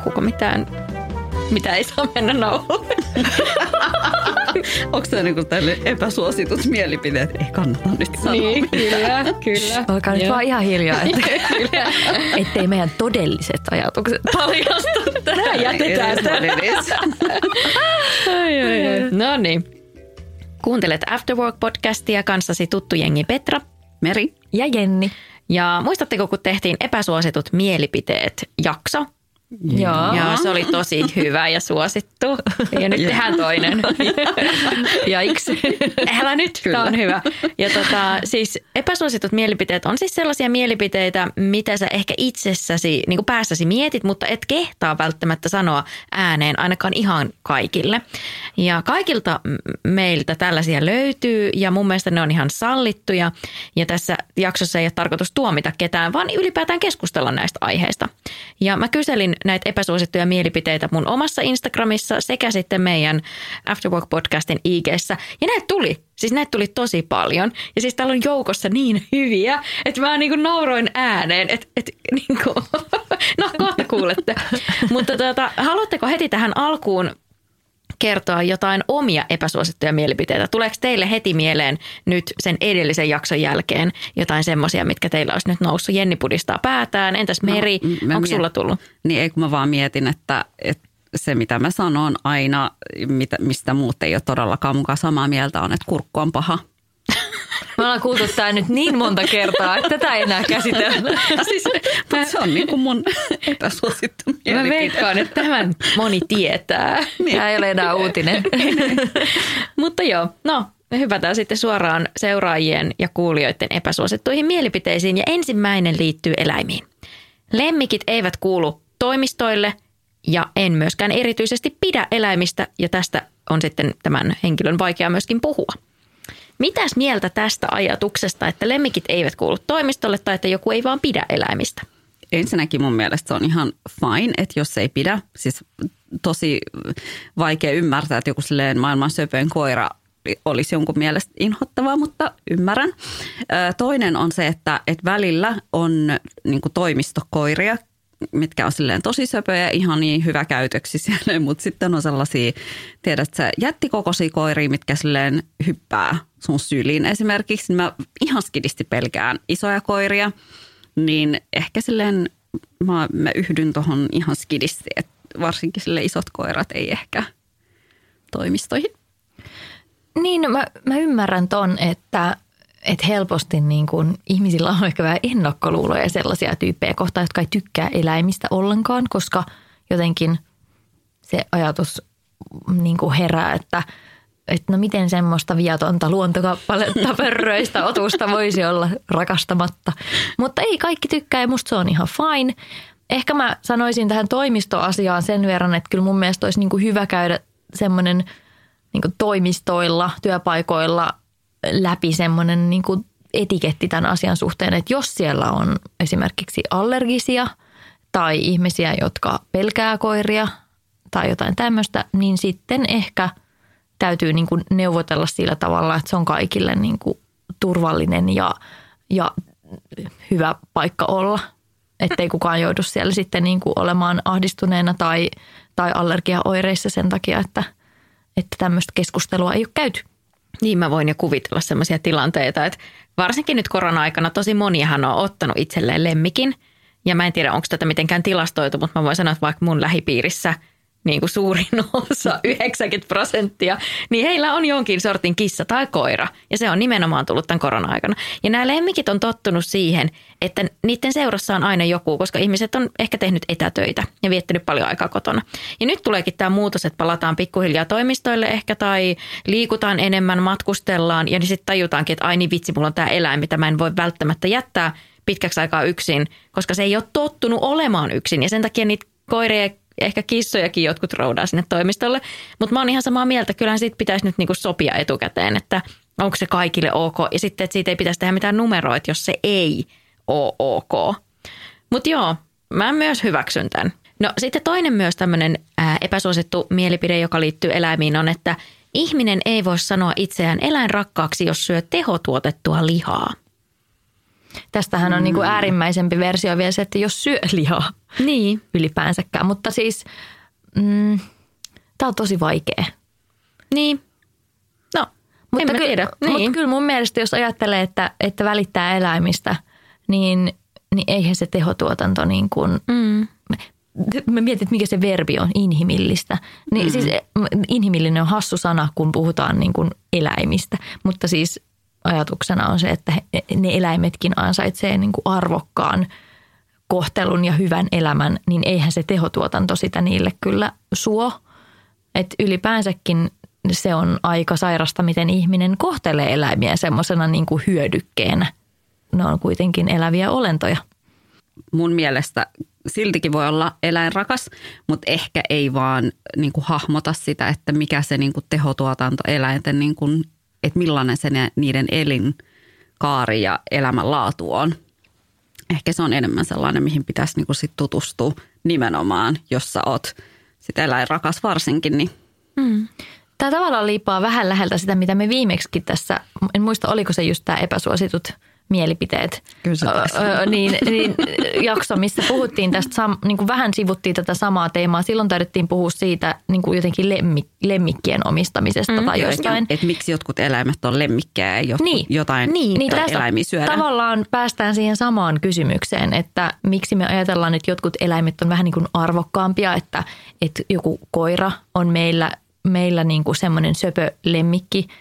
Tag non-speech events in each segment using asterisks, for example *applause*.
Puhuko mitään, mitä ei saa mennä nauhalle. *laughs* Onko tämä niinku tälle epäsuositut mielipiteet? Ei kannata nyt sanoa Niin, mitään. kyllä, kyllä. Olkaa nyt Joo. vaan ihan hiljaa, että, *laughs* ettei meidän todelliset ajatukset paljastu. *laughs* Tämä jätetään. No niin. Kuuntelet Afterwork-podcastia kanssasi tuttu jengi Petra. Meri, Ja Jenni. Ja muistatteko, kun tehtiin epäsuositut mielipiteet jakso? Joo. Joo, se oli tosi hyvä ja suosittu. Ja nyt tehdään toinen. *laughs* Jaiks. Älä nyt, tämä on hyvä. Ja tota, siis epäsuositut mielipiteet on siis sellaisia mielipiteitä, mitä sä ehkä itsessäsi, niin kuin päässäsi mietit, mutta et kehtaa välttämättä sanoa ääneen ainakaan ihan kaikille. Ja kaikilta meiltä tällaisia löytyy ja mun mielestä ne on ihan sallittuja. Ja tässä jaksossa ei ole tarkoitus tuomita ketään, vaan ylipäätään keskustella näistä aiheista. Ja mä kyselin näitä epäsuosittuja mielipiteitä mun omassa Instagramissa sekä sitten meidän Afterwork-podcastin IGssä. Ja näitä tuli. Siis näitä tuli tosi paljon. Ja siis täällä on joukossa niin hyviä, että mä niin kuin nauroin ääneen. Että, että niin kuin, *laughs* no kohta kuulette. Mutta tota, haluatteko heti tähän alkuun kertoa jotain omia epäsuosittuja mielipiteitä? Tuleeko teille heti mieleen nyt sen edellisen jakson jälkeen jotain semmoisia, mitkä teillä olisi nyt noussut? Jenni pudistaa päätään. Entäs Meri, No, no, mä onko miet- sulla tullut? niin ei kun mä vaan mietin, että, että se mitä mä sanon aina, mitä, mistä muut ei ole todellakaan mukaan samaa mieltä on, että kurkku on paha. Me ollaan kuultu tämä nyt niin monta kertaa, että tätä ei enää käsitellä. Siis, Mutta se on niin kuin mun epäsuosittu mä mielipide. veikkaan, että tämän moni tietää. Tämä ei ole enää uutinen. Mutta joo, no hypätään sitten suoraan seuraajien ja kuulijoiden epäsuosittuihin mielipiteisiin ja ensimmäinen liittyy eläimiin. Lemmikit eivät kuulu toimistoille ja en myöskään erityisesti pidä eläimistä ja tästä on sitten tämän henkilön vaikea myöskin puhua. Mitäs mieltä tästä ajatuksesta, että lemmikit eivät kuulu toimistolle tai että joku ei vaan pidä eläimistä? Ensinnäkin mun mielestä se on ihan fine, että jos ei pidä, siis tosi vaikea ymmärtää, että joku silleen maailman söpöin koira olisi jonkun mielestä inhottavaa, mutta ymmärrän. Toinen on se, että, että välillä on niin toimistokoiria, mitkä on silleen tosi söpöjä, ihan niin hyvä käytöksisiä, *laughs* mutta sitten on sellaisia, tiedät sä, jättikokoisia koiria, mitkä silleen hyppää sun syliin esimerkiksi. Mä ihan skidisti pelkään isoja koiria, niin ehkä silleen mä, mä yhdyn tuohon ihan skidisti, että varsinkin sille isot koirat ei ehkä toimistoihin. Niin, no mä, mä ymmärrän ton, että, että helposti niin kun ihmisillä on ehkä vähän ennakkoluuloja sellaisia tyyppejä kohtaan, jotka ei tykkää eläimistä ollenkaan, koska jotenkin se ajatus niin kuin herää, että, että no miten semmoista viatonta luontokappaletta *laughs* pörröistä otusta voisi olla rakastamatta. Mutta ei kaikki tykkää ja musta se on ihan fine. Ehkä mä sanoisin tähän toimistoasiaan sen verran, että kyllä mun mielestä olisi niin kuin hyvä käydä semmoinen niin kuin toimistoilla, työpaikoilla läpi semmoinen niin kuin etiketti tämän asian suhteen, että jos siellä on esimerkiksi allergisia tai ihmisiä, jotka pelkää koiria tai jotain tämmöistä, niin sitten ehkä täytyy niin kuin neuvotella sillä tavalla, että se on kaikille niin kuin turvallinen ja, ja hyvä paikka olla. Ettei kukaan joudu siellä sitten niin kuin olemaan ahdistuneena tai, tai allergiaoireissa sen takia, että, että tämmöistä keskustelua ei ole käyty. Niin mä voin jo kuvitella sellaisia tilanteita, että varsinkin nyt korona-aikana tosi monihan on ottanut itselleen lemmikin. Ja mä en tiedä, onko tätä mitenkään tilastoitu, mutta mä voin sanoa, että vaikka mun lähipiirissä – niin kuin suurin *laughs* osa, 90 prosenttia, niin heillä on jonkin sortin kissa tai koira. Ja se on nimenomaan tullut tämän korona-aikana. Ja nämä lemmikit on tottunut siihen, että niiden seurassa on aina joku, koska ihmiset on ehkä tehnyt etätöitä ja viettänyt paljon aikaa kotona. Ja nyt tuleekin tämä muutos, että palataan pikkuhiljaa toimistoille ehkä tai liikutaan enemmän, matkustellaan ja niin sitten tajutaankin, että ai niin vitsi, mulla on tämä eläin, mitä mä en voi välttämättä jättää pitkäksi aikaa yksin, koska se ei ole tottunut olemaan yksin. Ja sen takia niitä koiria ehkä kissojakin jotkut roudaa sinne toimistolle. Mutta mä oon ihan samaa mieltä, kyllähän siitä pitäisi nyt niinku sopia etukäteen, että onko se kaikille ok. Ja sitten, että siitä ei pitäisi tehdä mitään numeroa, jos se ei ole ok. Mutta joo, mä myös hyväksyn tämän. No sitten toinen myös tämmöinen epäsuosittu mielipide, joka liittyy eläimiin on, että ihminen ei voi sanoa itseään eläinrakkaaksi, jos syö tehotuotettua lihaa. Tästähän on niin kuin mm. äärimmäisempi versio vielä se, että jos syö lihaa niin. ylipäänsäkään. Mutta siis mm, tämä on tosi vaikea. Niin. No, mutta, kyllä, tiedä. Niin. mutta kyllä mun mielestä, jos ajattelee, että, että välittää eläimistä, niin, niin eihän se tehotuotanto niin kuin, mm. Mä mietin, että mikä se verbi on, inhimillistä. Niin mm. siis inhimillinen on hassu sana, kun puhutaan niin kuin eläimistä, mutta siis ajatuksena on se, että ne eläimetkin ansaitsee niin kuin arvokkaan kohtelun ja hyvän elämän, niin eihän se tehotuotanto sitä niille kyllä suo. Että ylipäänsäkin se on aika sairasta, miten ihminen kohtelee eläimiä semmoisena niin hyödykkeenä. Ne on kuitenkin eläviä olentoja. Mun mielestä siltikin voi olla eläinrakas, mutta ehkä ei vaan niin kuin hahmota sitä, että mikä se niin kuin tehotuotanto eläinten niin kuin että millainen se ne, niiden elinkaari ja elämänlaatu on. Ehkä se on enemmän sellainen, mihin pitäisi niinku sit tutustua nimenomaan, jos sä oot sitä eläinrakas varsinkin. Niin. Mm. Tämä tavallaan liipaa vähän läheltä sitä, mitä me viimeksi tässä, en muista oliko se just tämä epäsuositut – mielipiteet. Kyllä öö, niin, niin, jakso, missä puhuttiin tästä, sam, niin kuin vähän sivuttiin tätä samaa teemaa. Silloin taidettiin puhua siitä niin kuin jotenkin lemmik, lemmikkien omistamisesta mm, tai jostain. Että miksi jotkut eläimet on lemmikkejä ja jotkut, niin, jotain niin, niin eläimiä syödään. Tavallaan päästään siihen samaan kysymykseen, että miksi me ajatellaan, että jotkut eläimet on vähän niin kuin arvokkaampia, että, että joku koira on meillä, meillä niin kuin semmoinen söpö lemmikki –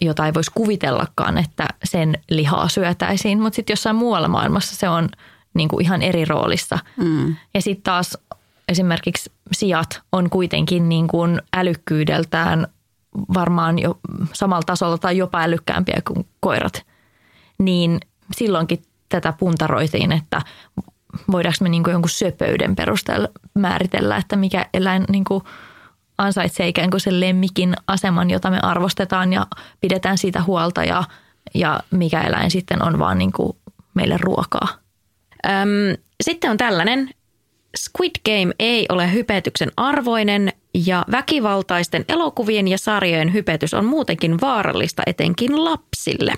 jota ei voisi kuvitellakaan, että sen lihaa syötäisiin. Mutta sitten jossain muualla maailmassa se on niin kuin ihan eri roolissa. Mm. Ja sitten taas esimerkiksi sijat on kuitenkin niin kuin älykkyydeltään varmaan jo samalla tasolla tai jopa älykkäämpiä kuin koirat. Niin silloinkin tätä puntaroitiin, että voidaanko me niin kuin jonkun söpöyden perusteella määritellä, että mikä eläin niin kuin – ansaitsee ikään kuin sen lemmikin aseman, jota me arvostetaan ja pidetään siitä huolta ja, ja mikä eläin sitten on vaan niin kuin meille ruokaa. Öm, sitten on tällainen, Squid Game ei ole hypetyksen arvoinen ja väkivaltaisten elokuvien ja sarjojen hypetys on muutenkin vaarallista etenkin lapsille.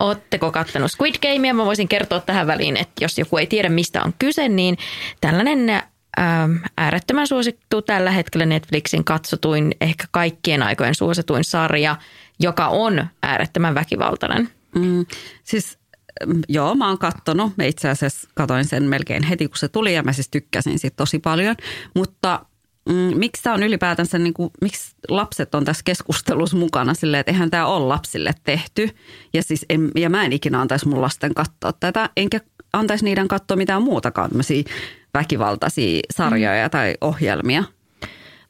Oletteko kattanut Squid Gamea? Mä voisin kertoa tähän väliin, että jos joku ei tiedä mistä on kyse, niin tällainen Ähm, äärettömän suosittu tällä hetkellä Netflixin katsotuin, ehkä kaikkien aikojen suosituin sarja, joka on äärettömän väkivaltainen. Mm, siis mm, joo, mä oon kattonut. Mä itse asiassa katoin sen melkein heti, kun se tuli ja mä siis tykkäsin siitä tosi paljon. Mutta mm, miksi tämä on ylipäätänsä, niin kuin, miksi lapset on tässä keskustelussa mukana silleen, että eihän tämä ole lapsille tehty. Ja, siis en, ja mä en ikinä antaisi mun lasten katsoa tätä, enkä antaisi niiden katsoa mitään muutakaan väkivaltaisia sarjoja mm. tai ohjelmia?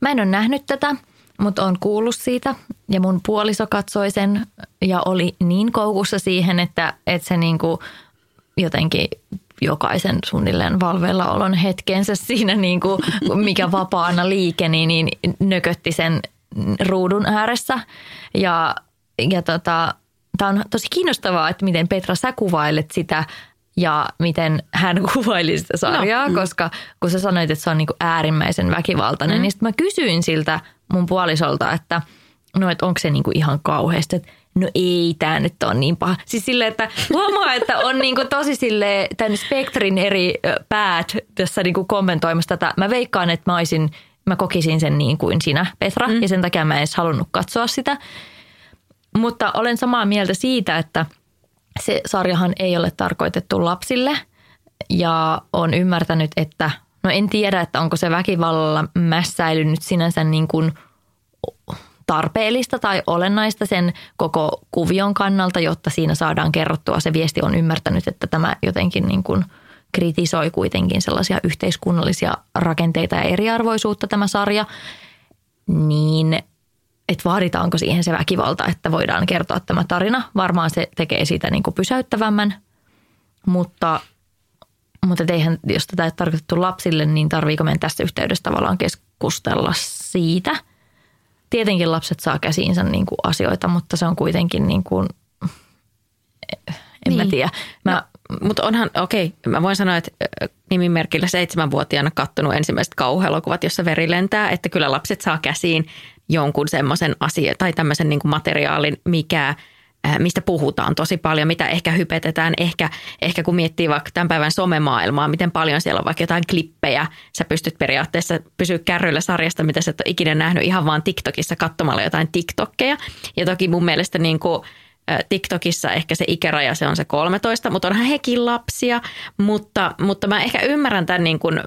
Mä en ole nähnyt tätä, mutta on kuullut siitä ja mun puoliso katsoi sen ja oli niin koukussa siihen, että, että se niinku jotenkin jokaisen suunnilleen valvella olon hetkensä *laughs* siinä, niin kuin, mikä vapaana liikeni, niin nökötti sen ruudun ääressä. Ja, ja tota, tämä on tosi kiinnostavaa, että miten Petra sä kuvailet sitä ja miten hän *laughs* kuvaili sitä sarjaa, no. koska kun sä sanoit, että se on niin kuin äärimmäisen väkivaltainen, mm. niin sitten mä kysyin siltä mun puolisolta, että no, että onko se niin kuin ihan kauheasti, että no ei tämä nyt on niin paha. Siis silleen, että huomaa, että on niin kuin tosi sille tämän spektrin eri päät tässä niin kuin kommentoimassa tätä. Mä veikkaan, että mä, olisin, mä kokisin sen niin kuin sinä, Petra, mm. ja sen takia mä en edes halunnut katsoa sitä. Mutta olen samaa mieltä siitä, että – se sarjahan ei ole tarkoitettu lapsille. ja on ymmärtänyt, että no en tiedä, että onko se väkivallalla mässäily nyt sinänsä niin kuin tarpeellista tai olennaista sen koko kuvion kannalta, jotta siinä saadaan kerrottua. Se viesti on ymmärtänyt, että tämä jotenkin niin kuin kritisoi kuitenkin sellaisia yhteiskunnallisia rakenteita ja eriarvoisuutta tämä sarja. Niin että vaaditaanko siihen se väkivalta, että voidaan kertoa tämä tarina. Varmaan se tekee siitä niin kuin pysäyttävämmän, mutta, mutta eihän, jos tätä ei tarkoitettu lapsille, niin tarviiko meidän tässä yhteydessä tavallaan keskustella siitä. Tietenkin lapset saa käsiinsä niin kuin asioita, mutta se on kuitenkin niin kuin, en niin. mä tiedä. Mä, no, mutta onhan, okei, okay, mä voin sanoa, että nimimerkillä seitsemänvuotiaana kattonut ensimmäiset kauhuelokuvat, jossa veri lentää, että kyllä lapset saa käsiin jonkun semmoisen asian tai tämmöisen niin materiaalin, mikä mistä puhutaan tosi paljon, mitä ehkä hypetetään. Ehkä, ehkä kun miettii vaikka tämän päivän somemaailmaa, miten paljon siellä on vaikka jotain klippejä. Sä pystyt periaatteessa pysyä kärryillä sarjasta, mitä sä et ole ikinä nähnyt ihan vaan TikTokissa katsomalla jotain TikTokkeja. Ja toki mun mielestä niin kuin – TikTokissa ehkä se ikäraja se on se 13, mutta onhan hekin lapsia, mutta, mutta mä ehkä ymmärrän tämän niin kuin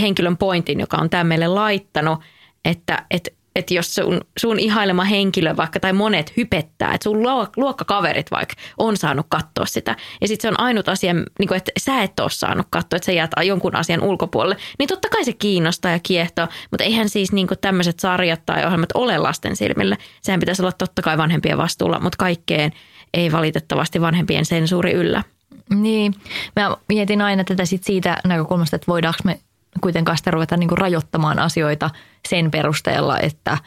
henkilön pointin, joka on tämän meille laittanut, että, että että jos sun, sun ihailema henkilö vaikka tai monet hypettää, että sun luokkakaverit vaikka on saanut katsoa sitä ja sitten se on ainut asia, niin kuin, että sä et ole saanut katsoa, että sä jäät jonkun asian ulkopuolelle, niin totta kai se kiinnostaa ja kiehtoo, mutta eihän siis niin tämmöiset sarjat tai ohjelmat ole lasten silmille. Sehän pitäisi olla totta kai vanhempien vastuulla, mutta kaikkeen ei valitettavasti vanhempien sensuuri yllä. Niin, mä mietin aina tätä sit siitä näkökulmasta, että voidaanko me kuitenkaan sitä ruveta niin kuin rajoittamaan asioita sen perusteella, että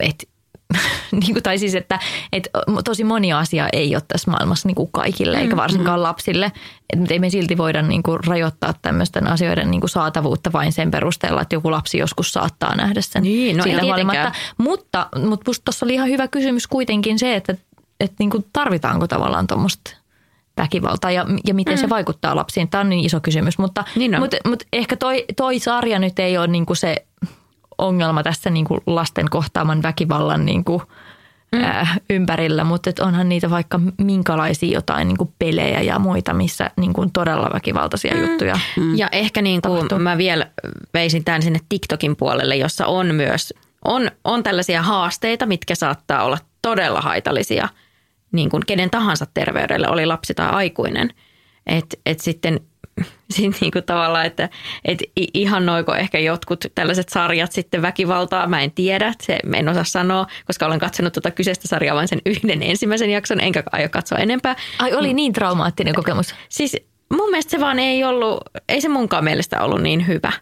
et, *laughs* niin kuin, tai siis, että et, tosi moni asia ei ole tässä maailmassa niin kuin kaikille, eikä mm, varsinkaan mm. lapsille. Et, ei me silti voida niin kuin, rajoittaa tämmöisten asioiden niin kuin, saatavuutta vain sen perusteella, että joku lapsi joskus saattaa nähdä sen niin, no siitä huolimatta. Mutta, mutta tuossa oli ihan hyvä kysymys kuitenkin se, että, että niin kuin, tarvitaanko tavallaan tuommoista väkivaltaa ja, ja miten mm. se vaikuttaa lapsiin. Tämä on niin iso kysymys, mutta, niin mutta, mutta ehkä toi, toi sarja nyt ei ole niin kuin se ongelma tässä niin kuin lasten kohtaaman väkivallan niin kuin, mm. ää, ympärillä, mutta et onhan niitä vaikka minkälaisia jotain niin kuin pelejä ja muita, missä niin kuin todella väkivaltaisia mm. juttuja mm. Ja ehkä niin kuin mä vielä veisin tämän sinne TikTokin puolelle, jossa on myös on, on tällaisia haasteita, mitkä saattaa olla todella haitallisia – niin kuin kenen tahansa terveydelle, oli lapsi tai aikuinen. Että et sitten *laughs* sit niin kuin tavallaan, että et ihannoiko ehkä jotkut tällaiset sarjat sitten väkivaltaa, mä en tiedä, se en osaa sanoa, koska olen katsonut tuota kyseistä sarjaa vain sen yhden ensimmäisen jakson, enkä aio katsoa enempää. Ai oli niin traumaattinen kokemus? Siis mun mielestä se vaan ei ollut, ei se munkaan mielestä ollut niin hyvä.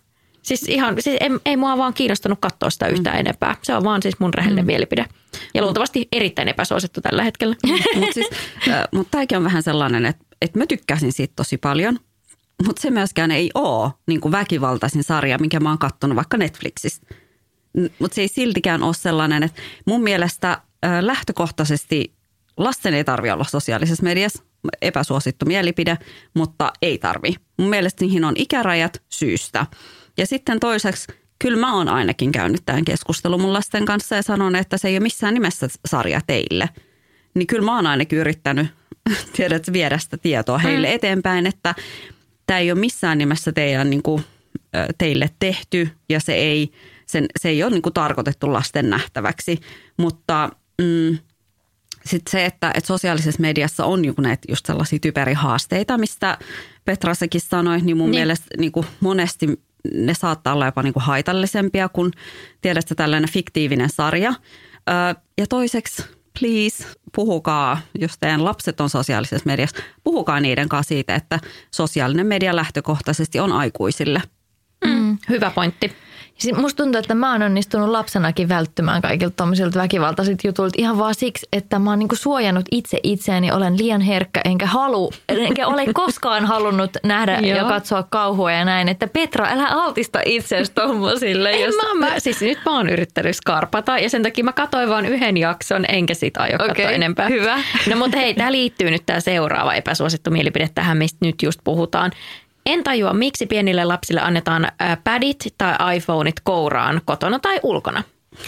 Siis ihan, siis ei, ei mua vaan kiinnostanut katsoa sitä yhtään mm. enempää. Se on vaan siis mun rehellinen mm. mielipide. Ja luultavasti erittäin epäsuosittu tällä hetkellä. *laughs* Mutta siis, mut tämäkin on vähän sellainen, että, että mä tykkäsin siitä tosi paljon. Mutta se myöskään ei ole niin kuin väkivaltaisin sarja, minkä mä oon katsonut vaikka Netflixistä. Mutta se ei siltikään ole sellainen, että mun mielestä lähtökohtaisesti lasten ei tarvi olla sosiaalisessa mediassa. Epäsuosittu mielipide, mutta ei tarvi. Mun mielestä niihin on ikärajat syystä. Ja sitten toiseksi, kyllä mä oon ainakin käynyt tämän keskustelun mun lasten kanssa ja sanon, että se ei ole missään nimessä sarja teille. Niin kyllä mä oon ainakin yrittänyt, *laughs* tiedät, viedä sitä tietoa heille mm. eteenpäin, että tämä ei ole missään nimessä teidän, niin kuin, teille tehty ja se ei, sen, se ei ole niin kuin tarkoitettu lasten nähtäväksi. Mutta mm, sitten se, että, että sosiaalisessa mediassa on joku näitä just sellaisia typerihaasteita, mistä Petra sekin sanoi, niin mun niin. mielestä niin kuin monesti ne saattaa olla jopa niin kuin haitallisempia kuin tiedätkö tällainen fiktiivinen sarja. Ja toiseksi, please, puhukaa, jos teidän lapset on sosiaalisessa mediassa, puhukaa niiden kanssa siitä, että sosiaalinen media lähtökohtaisesti on aikuisille. Mm, hyvä pointti. Musta tuntuu, että mä oon onnistunut lapsenakin välttymään kaikilta tuommoisilta väkivaltaisilta jutuilta ihan vaan siksi, että mä oon niinku suojannut itse itseäni, olen liian herkkä, enkä halu, enkä ole *laughs* koskaan halunnut nähdä ja katsoa kauhua ja näin, että Petra, älä altista itseäsi tommosille. Jos... mä, mä, siis nyt mä oon yrittänyt skarpata ja sen takia mä katsoin vain yhden jakson, enkä sit aio okay, katsoa enempää. hyvä. No mutta hei, tää liittyy nyt tämä seuraava epäsuosittu mielipide tähän, mistä nyt just puhutaan. En tajua, miksi pienille lapsille annetaan padit tai iPhoneit kouraan kotona tai ulkona.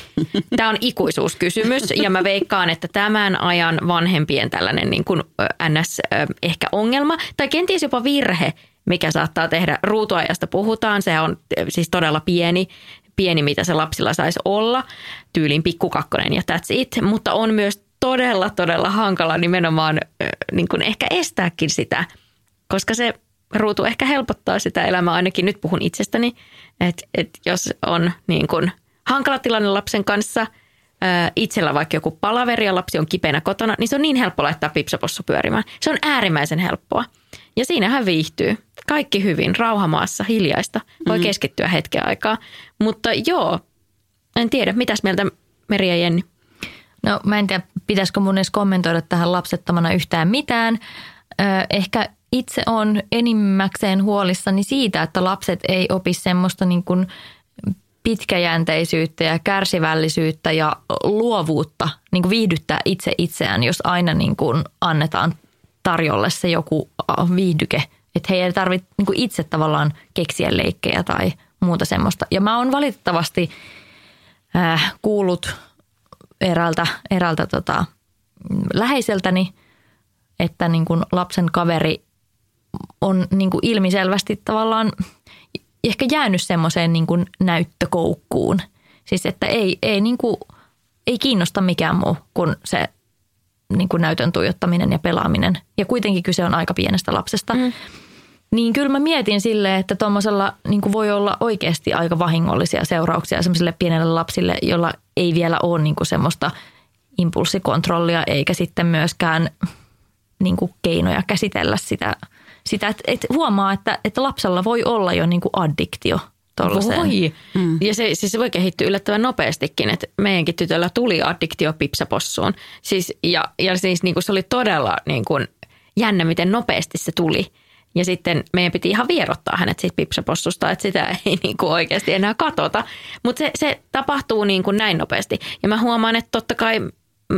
*laughs* Tämä on ikuisuuskysymys ja mä veikkaan, että tämän ajan vanhempien tällainen niin kuin ns. ehkä ongelma tai kenties jopa virhe mikä saattaa tehdä. Ruutuajasta puhutaan, se on siis todella pieni, pieni mitä se lapsilla saisi olla, tyylin pikkukakkonen ja that's it, mutta on myös todella, todella hankala nimenomaan niin kuin ehkä estääkin sitä, koska se ruutu ehkä helpottaa sitä elämää, ainakin nyt puhun itsestäni, että, että jos on niin kuin hankala tilanne lapsen kanssa, itsellä vaikka joku palaveri ja lapsi on kipeänä kotona, niin se on niin helppo laittaa pipsapossu pyörimään. Se on äärimmäisen helppoa. Ja siinähän viihtyy. Kaikki hyvin, rauhamaassa, hiljaista. Voi mm. keskittyä hetken aikaa. Mutta joo, en tiedä, mitäs mieltä Meri ja Jenni? No mä en tiedä, pitäisikö mun edes kommentoida tähän lapsettomana yhtään mitään. ehkä itse on enimmäkseen huolissani siitä, että lapset ei opi semmoista niin kuin pitkäjänteisyyttä ja kärsivällisyyttä ja luovuutta niin kuin viihdyttää itse itseään, jos aina niin kuin annetaan tarjolle se joku viihdyke. Että he ei tarvitse niin kuin itse tavallaan keksiä leikkejä tai muuta semmoista. Ja mä oon valitettavasti äh, kuullut eräältä, eräältä tota, läheiseltäni, että niin kuin lapsen kaveri on niin kuin ilmiselvästi tavallaan ehkä jäänyt semmoiseen niin kuin näyttökoukkuun. Siis että ei, ei, niin kuin, ei kiinnosta mikään muu kuin se niin kuin näytön tuijottaminen ja pelaaminen. Ja kuitenkin kyse on aika pienestä lapsesta. Mm. Niin kyllä mä mietin sille, että tuommoisella niin voi olla oikeasti aika vahingollisia seurauksia semmoiselle pienelle lapsille, jolla ei vielä ole niin kuin semmoista impulssikontrollia eikä sitten myöskään niin kuin keinoja käsitellä sitä, sitä että, että huomaa, että, että lapsella voi olla jo niin kuin addiktio Tollaiseen. Voi. Mm. Ja se, siis se voi kehittyä yllättävän nopeastikin, että meidänkin tytöllä tuli addiktio pipsapossuun. Siis, ja, ja siis niin kuin se oli todella niin kuin jännä, miten nopeasti se tuli. Ja sitten meidän piti ihan vierottaa hänet siitä pipsapossusta, että sitä ei *laughs* niin kuin oikeasti enää katota. Mutta se, se tapahtuu niin kuin näin nopeasti. Ja mä huomaan, että totta kai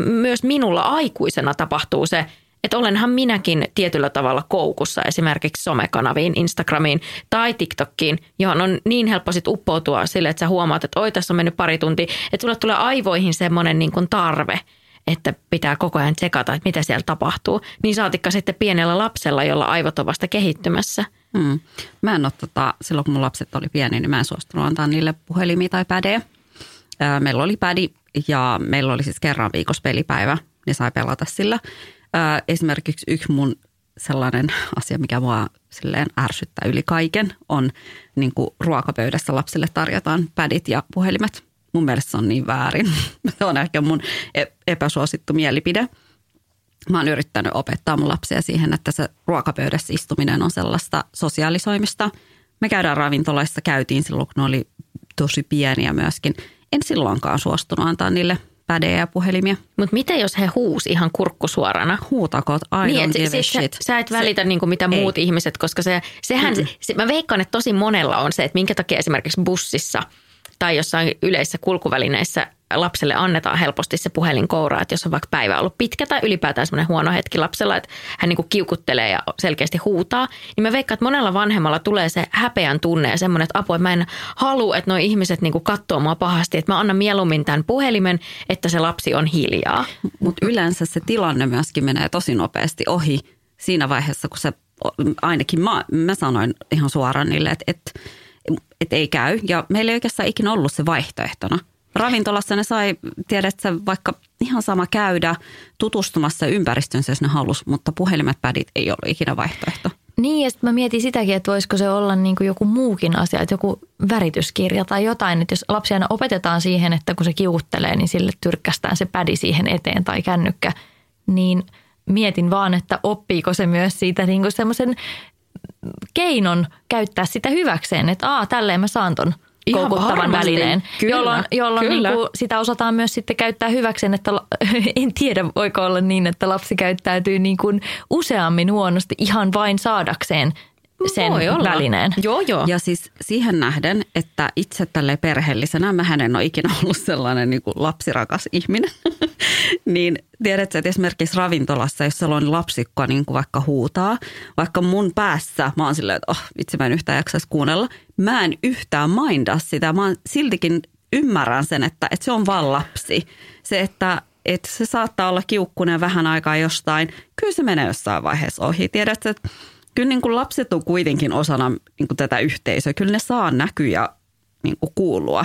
myös minulla aikuisena tapahtuu se – että olenhan minäkin tietyllä tavalla koukussa esimerkiksi somekanaviin, Instagramiin tai TikTokkiin, johon on niin helppo sit uppoutua sille, että sä huomaat, että oi tässä on mennyt pari tuntia, että sulle tulee aivoihin semmoinen niin kuin tarve, että pitää koko ajan tsekata, että mitä siellä tapahtuu. Niin saatikka sitten pienellä lapsella, jolla aivot on vasta kehittymässä. Hmm. Mä en ole, tota, silloin kun mun lapset oli pieni, niin mä en suostunut antaa niille puhelimia tai pädejä. Meillä oli pädi ja meillä oli siis kerran viikossa pelipäivä, niin sai pelata sillä. Ää, esimerkiksi yksi mun sellainen asia, mikä mua silleen ärsyttää yli kaiken, on niin kuin ruokapöydässä lapsille tarjotaan pädit ja puhelimet. Mun mielestä se on niin väärin. *laughs* Se on ehkä mun e-, epäsuosittu mielipide. Mä oon yrittänyt opettaa mun lapsia siihen, että se ruokapöydässä istuminen on sellaista sosiaalisoimista. Me käydään ravintolaissa, käytiin silloin, kun ne oli tosi pieniä myöskin. En silloinkaan suostunut antaa niille pädejä ja puhelimia. Mutta mitä jos he huus ihan kurkkusuorana? Huutakot, I niin, don't give shit. Sä, sä et välitä se, niinku mitä ei. muut ihmiset, koska se, sehän, mm. se, mä veikkaan, että tosi monella on se, että minkä takia esimerkiksi bussissa tai jossain yleisissä kulkuvälineissä lapselle annetaan helposti se puhelin kouraa, että jos on vaikka päivä ollut pitkä tai ylipäätään semmoinen huono hetki lapsella, että hän niin kiukuttelee ja selkeästi huutaa, niin mä veikkaan, että monella vanhemmalla tulee se häpeän tunne ja semmoinen, että apua, että mä en halua, että nuo ihmiset niin katsoo mua pahasti, että mä annan mieluummin tämän puhelimen, että se lapsi on hiljaa. Mutta yleensä se tilanne myöskin menee tosi nopeasti ohi siinä vaiheessa, kun se ainakin mä, mä sanoin ihan suoraan niille, että, että, että ei käy. Ja meillä ei oikeastaan ikinä ollut se vaihtoehtona – ravintolassa ne sai, tiedätkö, vaikka ihan sama käydä tutustumassa ympäristönsä, jos ne halus, mutta puhelimet, pädit ei ollut ikinä vaihtoehto. Niin, ja sitten mä mietin sitäkin, että voisiko se olla niin kuin joku muukin asia, että joku värityskirja tai jotain, että jos lapsia aina opetetaan siihen, että kun se kiukuttelee, niin sille tyrkkästään se pädi siihen eteen tai kännykkä, niin mietin vaan, että oppiiko se myös siitä niin kuin semmoisen keinon käyttää sitä hyväkseen, että aa, tälleen mä saan ton – koukuttavan välineen, kyllä, jolloin, jolloin kyllä. Niin kuin sitä osataan myös sitten käyttää hyväkseen, että *laughs* en tiedä voiko olla niin, että lapsi käyttäytyy niin kuin useammin huonosti ihan vain saadakseen sen Voi olla. välineen. Joo, joo. Ja siis siihen nähden, että itse tälle perheellisenä, mä en ole ikinä ollut sellainen niin kuin lapsirakas ihminen, *laughs* niin tiedätkö, että esimerkiksi ravintolassa, jos siellä on lapsi, joka niin kuin vaikka huutaa, vaikka mun päässä mä oon silleen, että oh, vitsi mä en yhtään jaksaisi kuunnella, mä en yhtään minda sitä, mä siltikin ymmärrän sen, että, että se on vaan lapsi. Se, että, että se saattaa olla kiukkunen vähän aikaa jostain, kyllä se menee jossain vaiheessa ohi. Tiedätkö, että kyllä niin kuin lapset on kuitenkin osana niin kuin tätä yhteisöä. Kyllä ne saa näkyä ja niin kuin kuulua.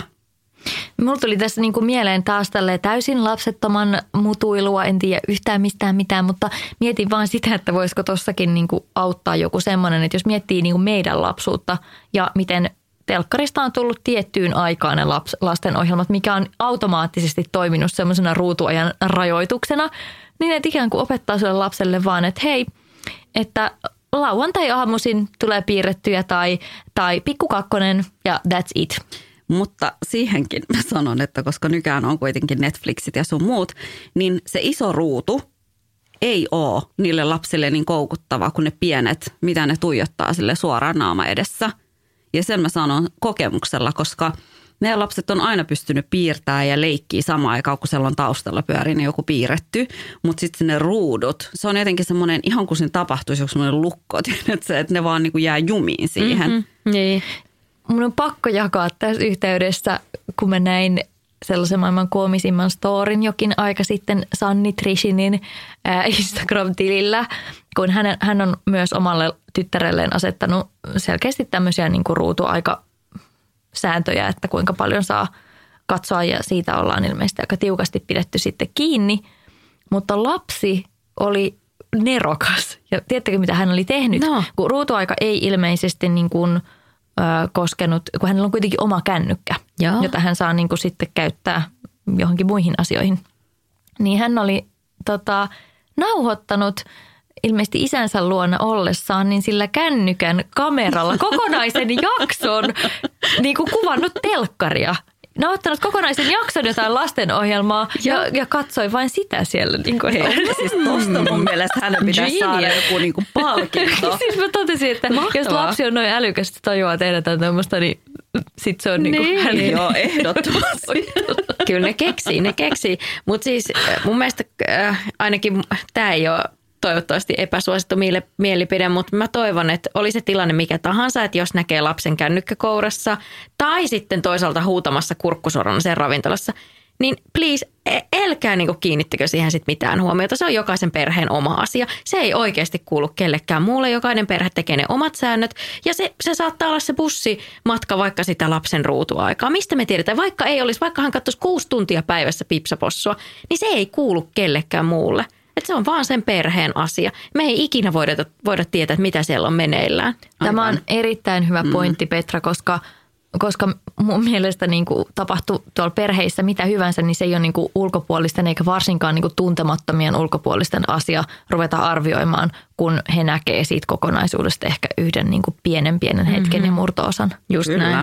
Mulla tuli tässä niin kuin mieleen taas täysin lapsettoman mutuilua, en tiedä yhtään mistään mitään, mutta mietin vaan sitä, että voisiko tossakin niin kuin auttaa joku semmoinen, että jos miettii niin kuin meidän lapsuutta ja miten telkkarista on tullut tiettyyn aikaan ne laps, lastenohjelmat, mikä on automaattisesti toiminut semmoisena ruutuajan rajoituksena, niin että ikään kuin opettaa sille lapselle vaan, että hei, että lauantai-aamuisin tulee piirrettyjä tai, tai pikkukakkonen ja that's it. Mutta siihenkin mä sanon, että koska nykään on kuitenkin Netflixit ja sun muut, niin se iso ruutu ei ole niille lapsille niin koukuttava kuin ne pienet, mitä ne tuijottaa sille suoraan naama edessä. Ja sen mä sanon kokemuksella, koska meidän lapset on aina pystynyt piirtämään ja leikkiä samaan aikaan, kun siellä on taustalla pyörin niin joku piirretty. Mutta sitten ne ruudut, se on jotenkin semmoinen, ihan kuin siinä tapahtuisi joku semmoinen lukko, *laughs* että, ne vaan niin kuin jää jumiin siihen. Mm-hmm. Niin mun on pakko jakaa tässä yhteydessä, kun mä näin sellaisen maailman koomisimman storin jokin aika sitten Sanni Trishinin *laughs* Instagram-tilillä, kun hän, hän on myös omalle tyttärelleen asettanut selkeästi tämmöisiä niin kuin ruutuaika sääntöjä, että kuinka paljon saa katsoa ja siitä ollaan ilmeisesti aika tiukasti pidetty sitten kiinni. Mutta lapsi oli nerokas ja tiedättekö mitä hän oli tehnyt? No. Kun ruutuaika ei ilmeisesti niin kuin – koskenut, kun hänellä on kuitenkin oma kännykkä, Joo. jota hän saa niin kuin sitten käyttää johonkin muihin asioihin. Niin hän oli tota, nauhoittanut ilmeisesti isänsä luona ollessaan, niin sillä kännykän kameralla kokonaisen *laughs* jakson niin kuin kuvannut telkkaria ne on ottanut kokonaisen jakson jotain lastenohjelmaa ja, ja katsoi vain sitä siellä. Niin kuin, Hei, siis tosta mun mielestä hänen pitäisi saada joku niin kuin palkinto. *laughs* siis mä totesin, että Mahtavaa. jos lapsi on noin älykäs, että tajuaa tehdä tämmöistä, niin sit se on niinku niin. hän. Joo, ehdottomasti. Kyllä ne keksii, ne keksii. Mutta siis äh, mun mielestä äh, ainakin tämä ei ole toivottavasti epäsuosittu mielipide, mutta mä toivon, että oli se tilanne mikä tahansa, että jos näkee lapsen kännykkäkourassa tai sitten toisaalta huutamassa kurkkusorona sen ravintolassa, niin please, e, älkää niinku kiinnittikö siihen sit mitään huomiota. Se on jokaisen perheen oma asia. Se ei oikeasti kuulu kellekään muulle. Jokainen perhe tekee ne omat säännöt. Ja se, se saattaa olla se bussimatka vaikka sitä lapsen ruutuaikaa. Mistä me tiedetään? Vaikka ei olisi, vaikka hän katsoisi kuusi tuntia päivässä pipsapossua, niin se ei kuulu kellekään muulle. Että se on vaan sen perheen asia. Me ei ikinä voida, voida tietää, että mitä siellä on meneillään. Tämä on erittäin hyvä mm. pointti, mm. Petra, koska koska mun mielestä niin kuin tapahtuu tuolla perheissä mitä hyvänsä, niin se ei ole niin kuin ulkopuolisten eikä varsinkaan niin kuin tuntemattomien ulkopuolisten asia ruveta arvioimaan, kun he näkee siitä kokonaisuudesta ehkä yhden niin kuin pienen pienen hetken mm-hmm. ja murtoosan. Just Kyllä. näin.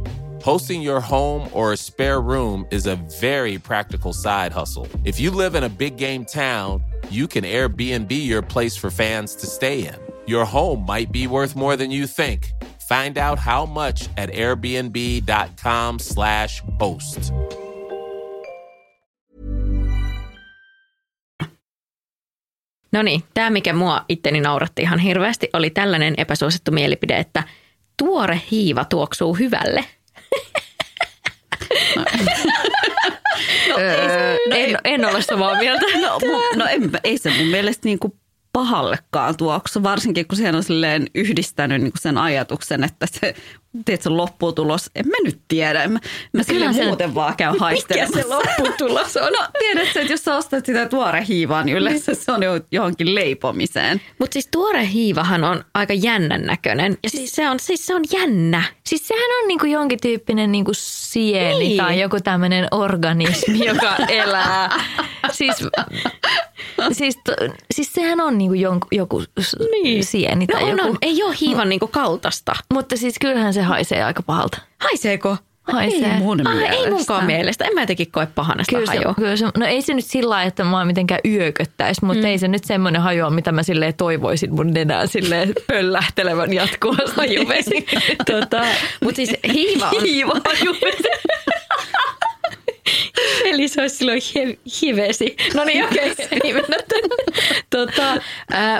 Hosting your home or a spare room is a very practical side hustle. If you live in a big game town, you can Airbnb your place for fans to stay in. Your home might be worth more than you think. Find out how much at airbnb.com/slash host. No niin, tämä mikä mua itteni nauratti ihan hirveästi oli tällainen epäsuosittu mielipide, että tuore hiiva tuoksuu hyvälle – No, no, en, en ole samaa mieltä. No, no en, ei se mun mielestä niin kuin pahallekaan tuoksu, varsinkin kun siihen on silleen yhdistänyt niin kuin sen ajatuksen, että se tiedätkö, lopputulos, en mä nyt tiedä. En mä, mä sille se- muuten vaan käyn haistelemassa. *laughs* Mikä se lopputulos on? No tiedätkö, että jos sä ostat sitä tuore hiivaa, niin yleensä se on jo johonkin leipomiseen. Mutta siis tuore hiivahan on aika jännän näköinen. Ja siis se on, siis se on jännä. Siis sehän on niinku jonkin tyyppinen niinku sieni Niin. tai joku tämmöinen organismi, *laughs* joka elää. Siis, siis, to, siis sehän on niinku jonku, joku s- sieni No tai on, joku. on. Ei ole hiivan niinku kaltasta. Mutta siis kyllähän se haisee aika pahalta. Haiseeko? Haisee. Ei mun Ah, ei mielestä. munkaan mielestä. En mä jotenkin koe pahana sitä Kyllä se, hajua. kyllä se, no ei se nyt sillä lailla, että mä mitenkään yököttäisi, mutta mm. ei se nyt semmoinen hajoa, mitä mä silleen toivoisin mun nenään silleen *laughs* pöllähtelevän jatkuvasti. Hajuvesi. *laughs* tota, Mutta siis hiiva on... Hiiva hajuvesi. *laughs* Eli se olisi silloin hi- hivesi. No niin, okei. Okay. Ei tota,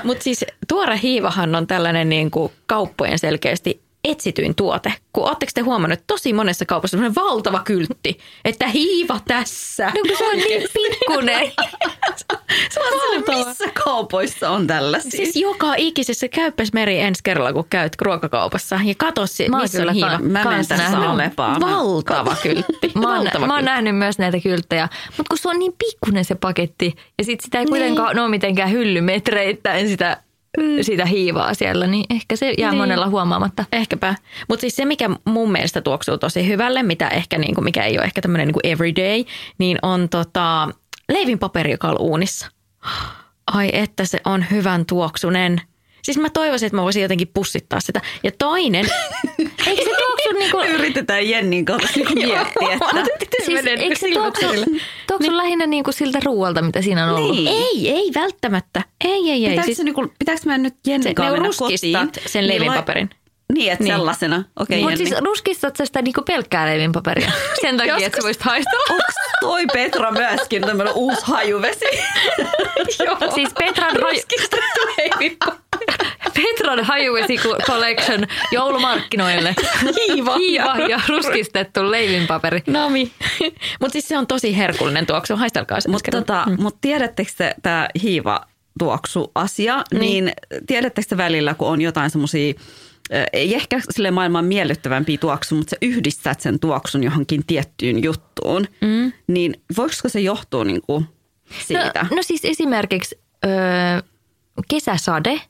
Mutta siis tuore hiivahan on tällainen niin kuin kauppojen selkeästi etsityin tuote. Kun ootteko te huomannut, että tosi monessa kaupassa on valtava kyltti, että hiiva tässä. No kun se on niin *laughs* pikkunen. Se on sellainen, missä kaupoissa on tällaisia? Siis joka ikisessä käyppäs meri ensi kerralla, kun käyt ruokakaupassa ja katso, missä on hiiva. Mä menen tässä Valtava kyltti. *laughs* Mä oon, Valtava mä oon kyltti. nähnyt myös näitä kylttejä, mutta kun se on niin pikkunen se paketti ja sit sitä ei kuitenkaan ole mitenkään hyllymetreittäin sitä, mm. sitä hiivaa siellä, niin ehkä se jää Niin. monella huomaamatta. Ehkäpä. Mutta siis se, mikä mun mielestä tuoksuu tosi hyvälle, mitä ehkä niinku, mikä ei ole ehkä tämmöinen niinku everyday, niin on tota, leivinpaperi, joka on uunissa. Ai että se on hyvän tuoksunen. Siis mä toivoisin, että mä voisin jotenkin pussittaa sitä. Ja toinen, *laughs* Eikö se tuoksu niinku... Yritetään Jennin kanssa niinku miettiä, että Siis, eikö se tuoksu, tuoksu lähinnä niinku siltä ruualta, mitä siinä on ollut? Niin. ei, ei välttämättä. Ei, ei, ei. Pitääkö, Siis, niinku, pitääkö mä nyt Jennin kanssa mennä kotiin? sen leivinpaperin. Niin, että Niin. sellaisena. Okay, Mutta siis ruskistat sä sitä niinku pelkkää leivinpaperia sen takia, että sä voisit haistella? Onks toi Petra myöskin tämmönen uusi hajuvesi? *laughs* Joo. Siis Petran, haju, Petran hajuvesi collection joulumarkkinoille. Hiiva, Hiiva ja ruskistettu leivinpaperi. Nami. Mutta siis se on tosi herkullinen tuoksu. Haistelkaa se. Mutta tota, mut tiedättekö te tämä hiiva tuoksu asia, niin. niin tiedättekö te välillä, kun on jotain semmoisia ei ehkä sille maailman miellyttävämpiä tuoksu, mutta sä yhdistät sen tuoksun johonkin tiettyyn juttuun, mm. niin voiko se johtua niinku siitä? No, no siis esimerkiksi öö, kesäsade,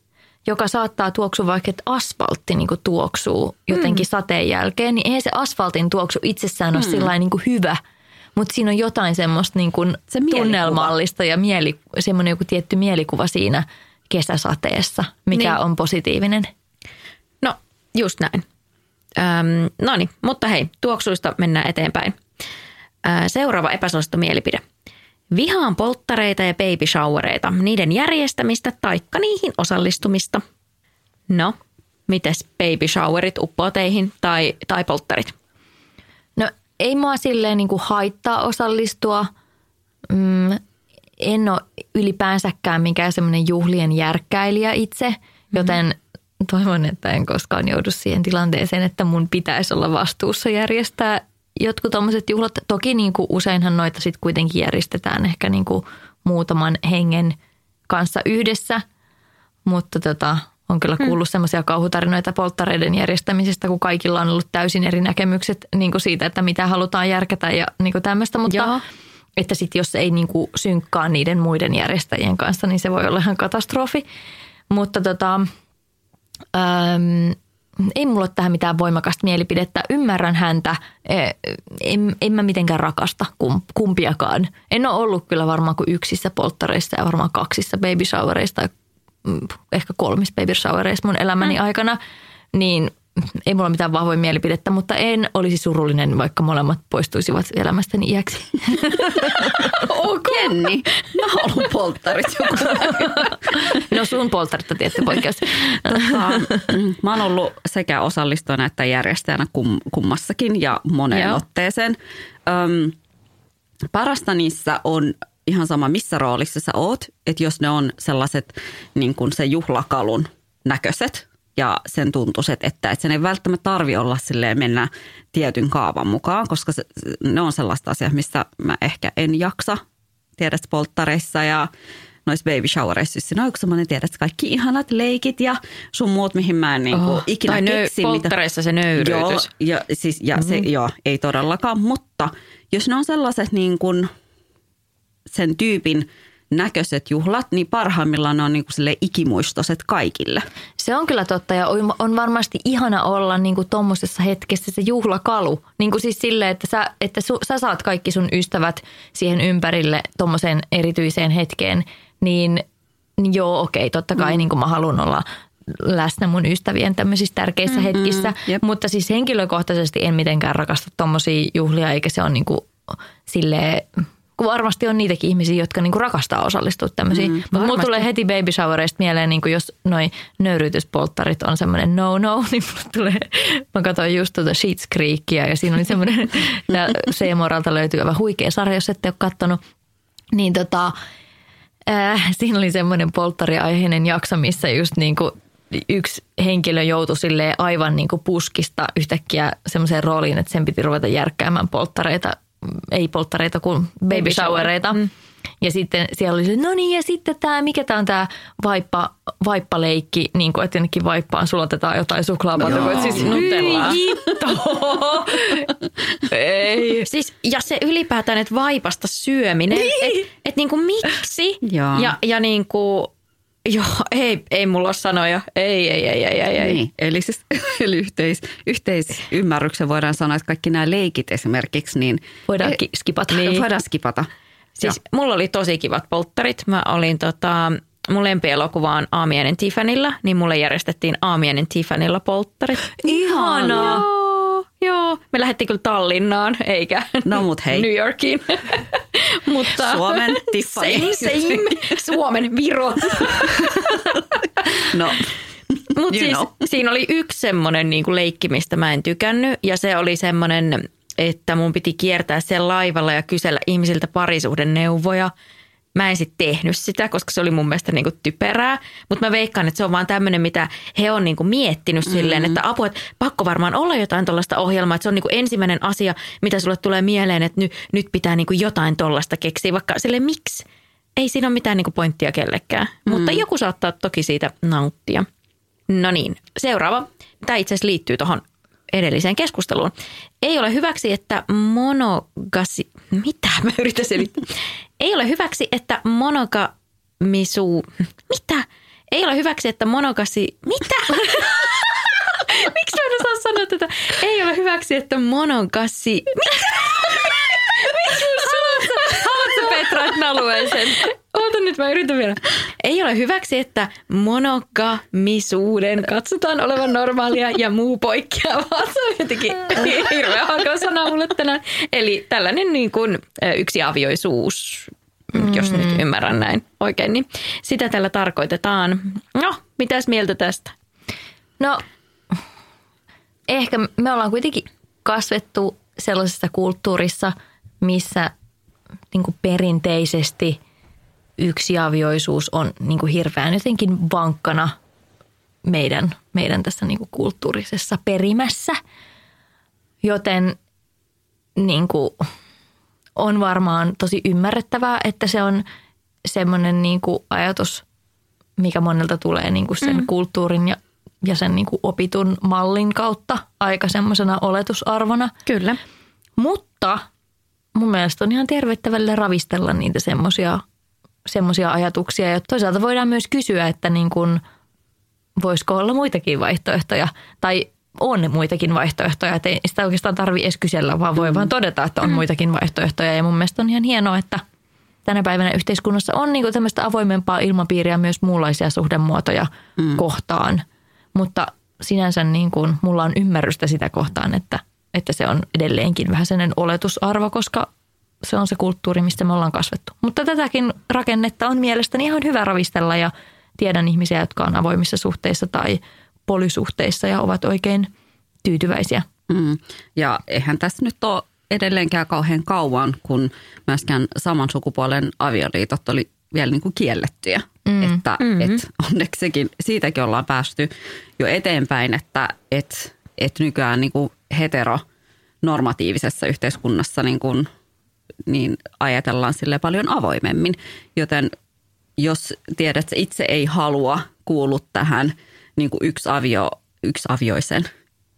joka saattaa tuoksua vaikka, että asfaltti niin tuoksuu jotenkin mm. sateen jälkeen, niin eihän se asfaltin tuoksu itsessään ole mm. sillä niin hyvä, mutta siinä on jotain semmoista niin kuin Se tunnelmallista ja mieli, semmoinen joku tietty mielikuva siinä kesäsateessa, mikä Niin. niin. on positiivinen. Just näin. Öm, no niin, mutta hei, tuoksuista mennään eteenpäin. Ö, seuraava epäsuosittu mielipide. Vihaan polttareita ja baby showereita, niiden järjestämistä taikka niihin osallistumista. No, mites baby showerit uppoo teihin tai, tai polttarit? No ei mua silleen niin kuin haittaa osallistua. Mm, en ole ylipäänsäkään mikään semmoinen juhlien järkkäilijä itse, joten toivon, että en koskaan joudu siihen tilanteeseen, että mun pitäisi olla vastuussa järjestää jotkut tuommoiset juhlat. Toki niin kuin useinhan noita sitten kuitenkin järjestetään ehkä niin kuin muutaman hengen kanssa yhdessä, mutta tota, on kyllä kuullut hmm. semmoisia kauhutarinoita polttareiden järjestämisestä, kun kaikilla on ollut täysin eri näkemykset niin kuin siitä, että mitä halutaan järkätä ja niin kuin tämmöistä, mutta Joo. että sitten jos ei niin kuin synkkaa niiden muiden järjestäjien kanssa, niin se voi olla ihan katastrofi. Mutta tota, äm, ei mulla ole tähän mitään voimakasta mielipidettä. Ymmärrän häntä. Eh, En, en mä mitenkään rakasta kum- kumpiakaan. En ole ollut kyllä varmaan kuin yksissä polttareissa ja varmaan kaksissa baby showereissa tai mm, ehkä kolmissa baby showereissa mun elämäni mm. aikana. Niin ei mulla mitään vahvoja mielipidettä, mutta en olisi surullinen, vaikka molemmat poistuisivat elämästäni iäksi. *laughs* Ok. Jenni, mä haluan polttarit joku. No sun polttarit on tietty poikkeus. Tota, mm, mä oon ollut sekä osallistujana että järjestäjänä kum, kummassakin ja moneen Joo. otteeseen. Öm, parasta niissä on ihan sama missä roolissa sä oot, että jos ne on sellaiset niin kuin se juhlakalun näköiset ja sen tuntuiset, että, että sen ei välttämättä tarvi olla silleen mennä tietyn kaavan mukaan, koska se, ne on sellaista asiaa, missä mä ehkä en jaksa tiedät polttareissa ja noissa baby showereissa siinä on yksi semmoinen, tiedät, kaikki ihanat leikit ja sun muut, mihin mä en niinku Oh, ikinä tai nö- keksi. polttareissa se nöyryytys. Joo, ja, siis, ja mm-hmm. se, joo, ei todellakaan, mutta jos ne on sellaiset niin kuin sen tyypin näköiset juhlat, niin parhaimmillaan ne on niin kuin sille ikimuistoiset kaikille. Se on kyllä totta ja on- varmasti ihana olla niin kuin tuommoisessa hetkessä se juhlakalu. Niin kuin siis silleen, että, sä, että su, sä saat kaikki sun ystävät siihen ympärille tuommoiseen erityiseen hetkeen, niin, niin joo okei, totta kai mm. niin kuin mä haluan olla läsnä mun ystävien tämmöisissä tärkeissä mm-hmm, hetkissä. jep. Mutta siis henkilökohtaisesti en mitenkään rakasta tuommoisia juhlia, eikä se ole niin kuin silleen kun varmasti on niitäkin ihmisiä, jotka niinku rakastaa osallistua tämmöisiin. Mm, Mutta mulla tulee heti baby showereista mieleen, niinku jos noi nöyryytyspolttarit on semmoinen no-no, *laughs* niin mulle tulee, mä katsoin just tuota Sheets Creekia ja siinä oli semmoinen, *laughs* Seemoralta löytyy aivan huikea sarja, jos ette ole kattonut. Niin tota, äh, siinä oli semmoinen polttariaiheinen jakso, missä just niinku yksi henkilö joutui aivan niinku puskista yhtäkkiä semmoiseen rooliin, että sen piti ruveta järkkäämään polttareita, ei polttareita kuin baby showereita. Mm. Ja sitten siellä oli se, no niin ja sitten tämä, mikä tämä on tämä vaippa, vaippaleikki, niin kuin, että jonnekin vaippaan sulatetaan jotain suklaapatukoita. Siis Nutellaa. hitto. *laughs* ei. Siis, ja se ylipäätään, että vaipasta syöminen, niin. että et niinku miksi? Joo. Ja, ja niinku, joo, ei, ei mulla ole sanoja. Ei, ei, ei, ei, ei. ei. Niin. Eli siis *laughs* eli yhteis, yhteisymmärryksen voidaan sanoa, että kaikki nämä leikit esimerkiksi, niin Voidaan ki- skipata. niin. voidaan skipata. Siis mulla oli tosi kivat polttarit. Mä olin tota, mun lempielokuva on Aamiainen Tiffanyllä, niin mulle järjestettiin Aamiainen Tiffanylla polttarit. *gasps* Ihanaa. Joo, joo. Me lähdettiin kyllä Tallinnaan, eikä No mut hei. New Yorkiin. *laughs* *laughs* Mutta Suomen *laughs* Tiffany. Same, same. Suomen, Viro. No, Mutta siis know. siinä oli yksi semmoinen niinku leikki, mistä mä en tykännyt. Ja se oli semmoinen, että mun piti kiertää sen laivalla ja kysellä ihmisiltä parisuhden neuvoja. Mä en sitten tehnyt sitä, koska se oli mun mielestä niinku typerää. Mutta mä veikkaan, että se on vaan tämmöinen, mitä he on niinku miettinyt silleen, että apua, että pakko varmaan olla jotain tuollaista ohjelmaa. Että se on niinku ensimmäinen asia, mitä sulle tulee mieleen, että ny, nyt pitää niinku jotain tuollaista keksiä. Vaikka sille miksi? Ei siinä ole mitään niinku pointtia kellekään. Mm. Mutta joku saattaa toki siitä nauttia. No niin, seuraava. Tämä itse asiassa liittyy tuohon edelliseen keskusteluun. Ei ole hyväksi, että monogasi... Mitä mä yritän selittää? Ei ole hyväksi, että monogamisu... Mitä? Ei ole hyväksi, että monogasi... Mitä? *laughs* Miksi mä en osaa sanoa tätä? Ei ole hyväksi, että monogasi... Haluatko Petra, että mä luen sen? Oota nyt, mä yritän vielä. Ei ole hyväksi, että monogamisuuden katsotaan olevan normaalia ja muu poikkeavaa. Se on jotenkin *laughs* hirveän hankala sana mulle tänään. Eli tällainen niin kuin yksiavioisuus, mm. jos nyt ymmärrän näin oikein, niin sitä tällä tarkoitetaan. No, mitäs mieltä tästä? No, ehkä me ollaan kuitenkin kasvettu sellaisessa kulttuurissa, missä niin kuin perinteisesti yksiavioisuus on niin kuin hirveän jotenkin vankkana meidän, meidän tässä niin kuin kulttuurisessa perimässä. Joten niin kuin, on varmaan tosi ymmärrettävää, että se on semmoinen niin kuin ajatus, mikä monelta tulee niin kuin sen mm. kulttuurin ja, ja sen niin kuin opitun mallin kautta aika semmoisena oletusarvona. Kyllä. Mutta mun mielestä on ihan tervettä välillä ravistella niitä semmoisia semmoisia ajatuksia. Ja toisaalta voidaan myös kysyä, että niin kuin, voisiko olla muitakin vaihtoehtoja. Tai on muitakin vaihtoehtoja, että ei sitä oikeastaan tarvitse edes kysellä, vaan voi mm. vaan todeta, että on mm. muitakin vaihtoehtoja. Ja mun mielestä on ihan hienoa, että tänä päivänä yhteiskunnassa on niin kuin tämmöistä avoimempaa ilmapiiriä myös muunlaisia suhdemuotoja mm. kohtaan. Mutta sinänsä niin kuin mulla on ymmärrystä sitä kohtaan, että, että se on edelleenkin vähän sellainen oletusarvo, koska se on se kulttuuri, mistä me ollaan kasvettu. Mutta tätäkin rakennetta on mielestäni ihan hyvä ravistella ja tiedän ihmisiä, jotka on avoimissa suhteissa tai polysuhteissa ja ovat oikein tyytyväisiä. Mm. Ja eihän tässä nyt ole edelleenkään kauhean kauan, kun myöskään saman sukupuolen avioliitot oli vielä niin kuin kiellettyjä. Mm. Että mm-hmm. et onneksi sekin, siitäkin ollaan päästy jo eteenpäin, että et, et nykyään niin kuin heteronormatiivisessa yhteiskunnassa niin, kuin, niin ajatellaan sille paljon avoimemmin. Joten jos tiedät, että itse ei halua kuulu tähän niin kuin yksi avio, yksi avioisen,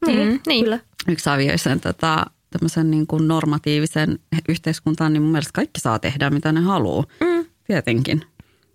Niin, niin. Kyllä. yksi avioisen tota, tämmöisen niin kuin normatiivisen yhteiskuntaan, niin mun mielestä kaikki saa tehdä, mitä ne haluaa. Mm. Tietenkin.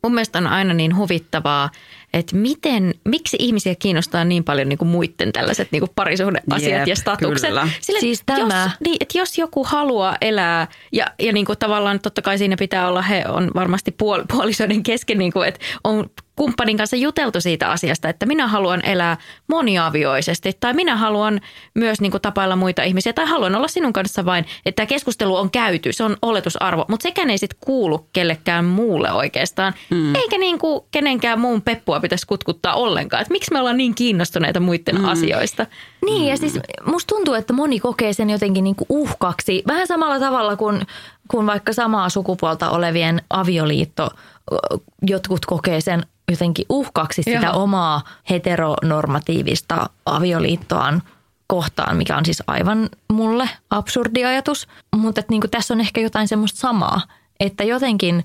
Mun mielestä on aina niin huvittavaa, että miten, miksi ihmisiä kiinnostaa niin paljon niin kuin muiden tällaiset niin kuin parisuhdeasiat Jep, ja statukset. kyllä. Sille, Siis tämä. Jos, niin, että jos joku haluaa elää, ja, ja niin kuin tavallaan totta kai siinä pitää olla, he on varmasti puol, puolisoiden kesken, niin kuin, että on kumppanin kanssa juteltu siitä asiasta, että minä haluan elää moniavioisesti tai minä haluan myös niin kuin, tapailla muita ihmisiä tai haluan olla sinun kanssa vain, että tämä keskustelu on käyty, se on oletusarvo, mutta sekään ei sitten kuulu kellekään muulle oikeastaan, mm. eikä niin kuin kenenkään muun peppua pitäisi kutkuttaa ollenkaan, että miksi me ollaan niin kiinnostuneita muiden mm. asioista. Niin ja siis musta tuntuu, että moni kokee sen jotenkin niin kuin uhkaksi. Vähän samalla tavalla kuin, kuin vaikka samaa sukupuolta olevien avioliitto. Jotkut kokee sen jotenkin uhkaksi sitä Joo. omaa heteronormatiivista avioliittoaan kohtaan, mikä on siis aivan mulle absurdi ajatus. Mutta niin tässä on ehkä jotain semmoista samaa, että jotenkin